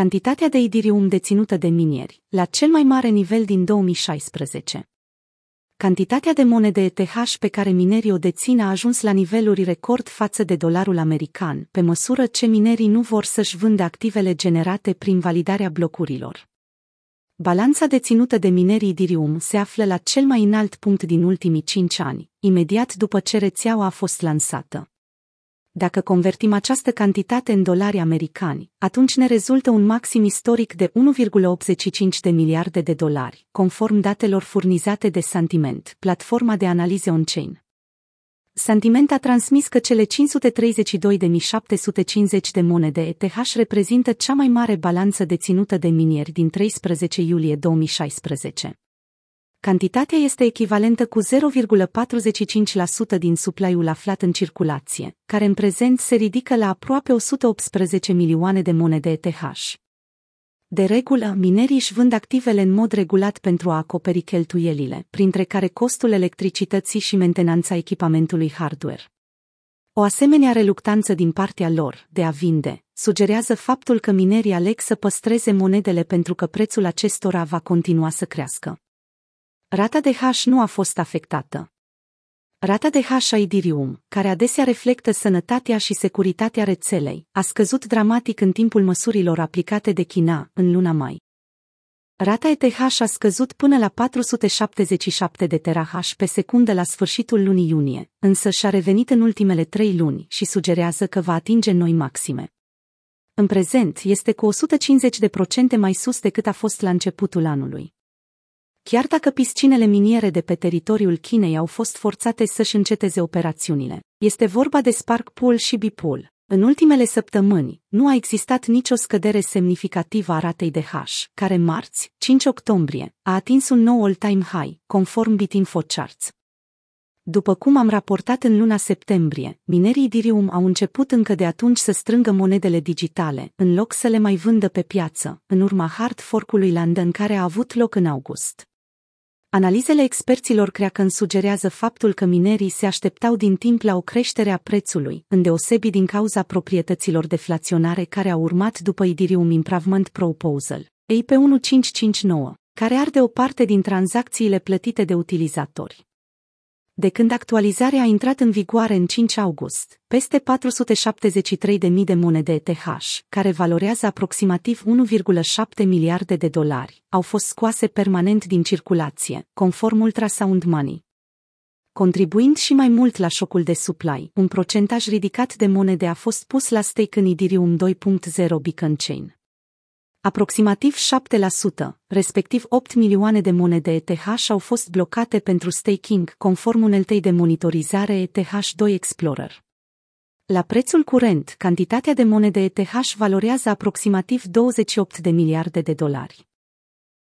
cantitatea de idirium deținută de minieri, la cel mai mare nivel din 2016. Cantitatea de monede ETH pe care minerii o dețin a ajuns la niveluri record față de dolarul american, pe măsură ce minerii nu vor să-și vândă activele generate prin validarea blocurilor. Balanța deținută de minerii Idirium se află la cel mai înalt punct din ultimii 5 ani, imediat după ce rețeaua a fost lansată. Dacă convertim această cantitate în dolari americani, atunci ne rezultă un maxim istoric de 1,85 de miliarde de dolari, conform datelor furnizate de Sentiment, platforma de analize on-chain. Sentiment a transmis că cele 532.750 de monede ETH reprezintă cea mai mare balanță deținută de minieri din 13 iulie 2016. Cantitatea este echivalentă cu 0,45% din supply-ul aflat în circulație, care în prezent se ridică la aproape 118 milioane de monede ETH. De regulă, minerii își vând activele în mod regulat pentru a acoperi cheltuielile, printre care costul electricității și mentenanța echipamentului hardware. O asemenea reluctanță din partea lor de a vinde sugerează faptul că minerii aleg să păstreze monedele pentru că prețul acestora va continua să crească. Rata de hash nu a fost afectată. Rata de hash a Idirium, care adesea reflectă sănătatea și securitatea rețelei, a scăzut dramatic în timpul măsurilor aplicate de China în luna mai. Rata ETH a scăzut până la 477 de terahash pe secundă la sfârșitul lunii iunie, însă și-a revenit în ultimele trei luni și sugerează că va atinge noi maxime. În prezent, este cu 150% mai sus decât a fost la începutul anului. Chiar dacă piscinele miniere de pe teritoriul Chinei au fost forțate să-și înceteze operațiunile, este vorba de Spark Pool și Bipool. În ultimele săptămâni, nu a existat nicio scădere semnificativă a ratei de hash, care marți, 5 octombrie, a atins un nou all-time high, conform Bitinfo Charts. După cum am raportat în luna septembrie, minerii Dirium au început încă de atunci să strângă monedele digitale, în loc să le mai vândă pe piață, în urma hard fork-ului London care a avut loc în august. Analizele experților Kraken sugerează faptul că minerii se așteptau din timp la o creștere a prețului, îndeosebi din cauza proprietăților deflaționare care au urmat după Idirium Improvement Proposal, EIP 1559, care arde o parte din tranzacțiile plătite de utilizatori. De când actualizarea a intrat în vigoare în 5 august, peste 473.000 de monede ETH, care valorează aproximativ 1,7 miliarde de dolari, au fost scoase permanent din circulație, conform Ultrasound Money. Contribuind și mai mult la șocul de supply, un procentaj ridicat de monede a fost pus la stake în Ethereum 2.0 Beacon Chain. Aproximativ 7%, respectiv 8 milioane de monede ETH au fost blocate pentru staking, conform uneltei de monitorizare ETH2 Explorer. La prețul curent, cantitatea de monede ETH valorează aproximativ 28 de miliarde de dolari.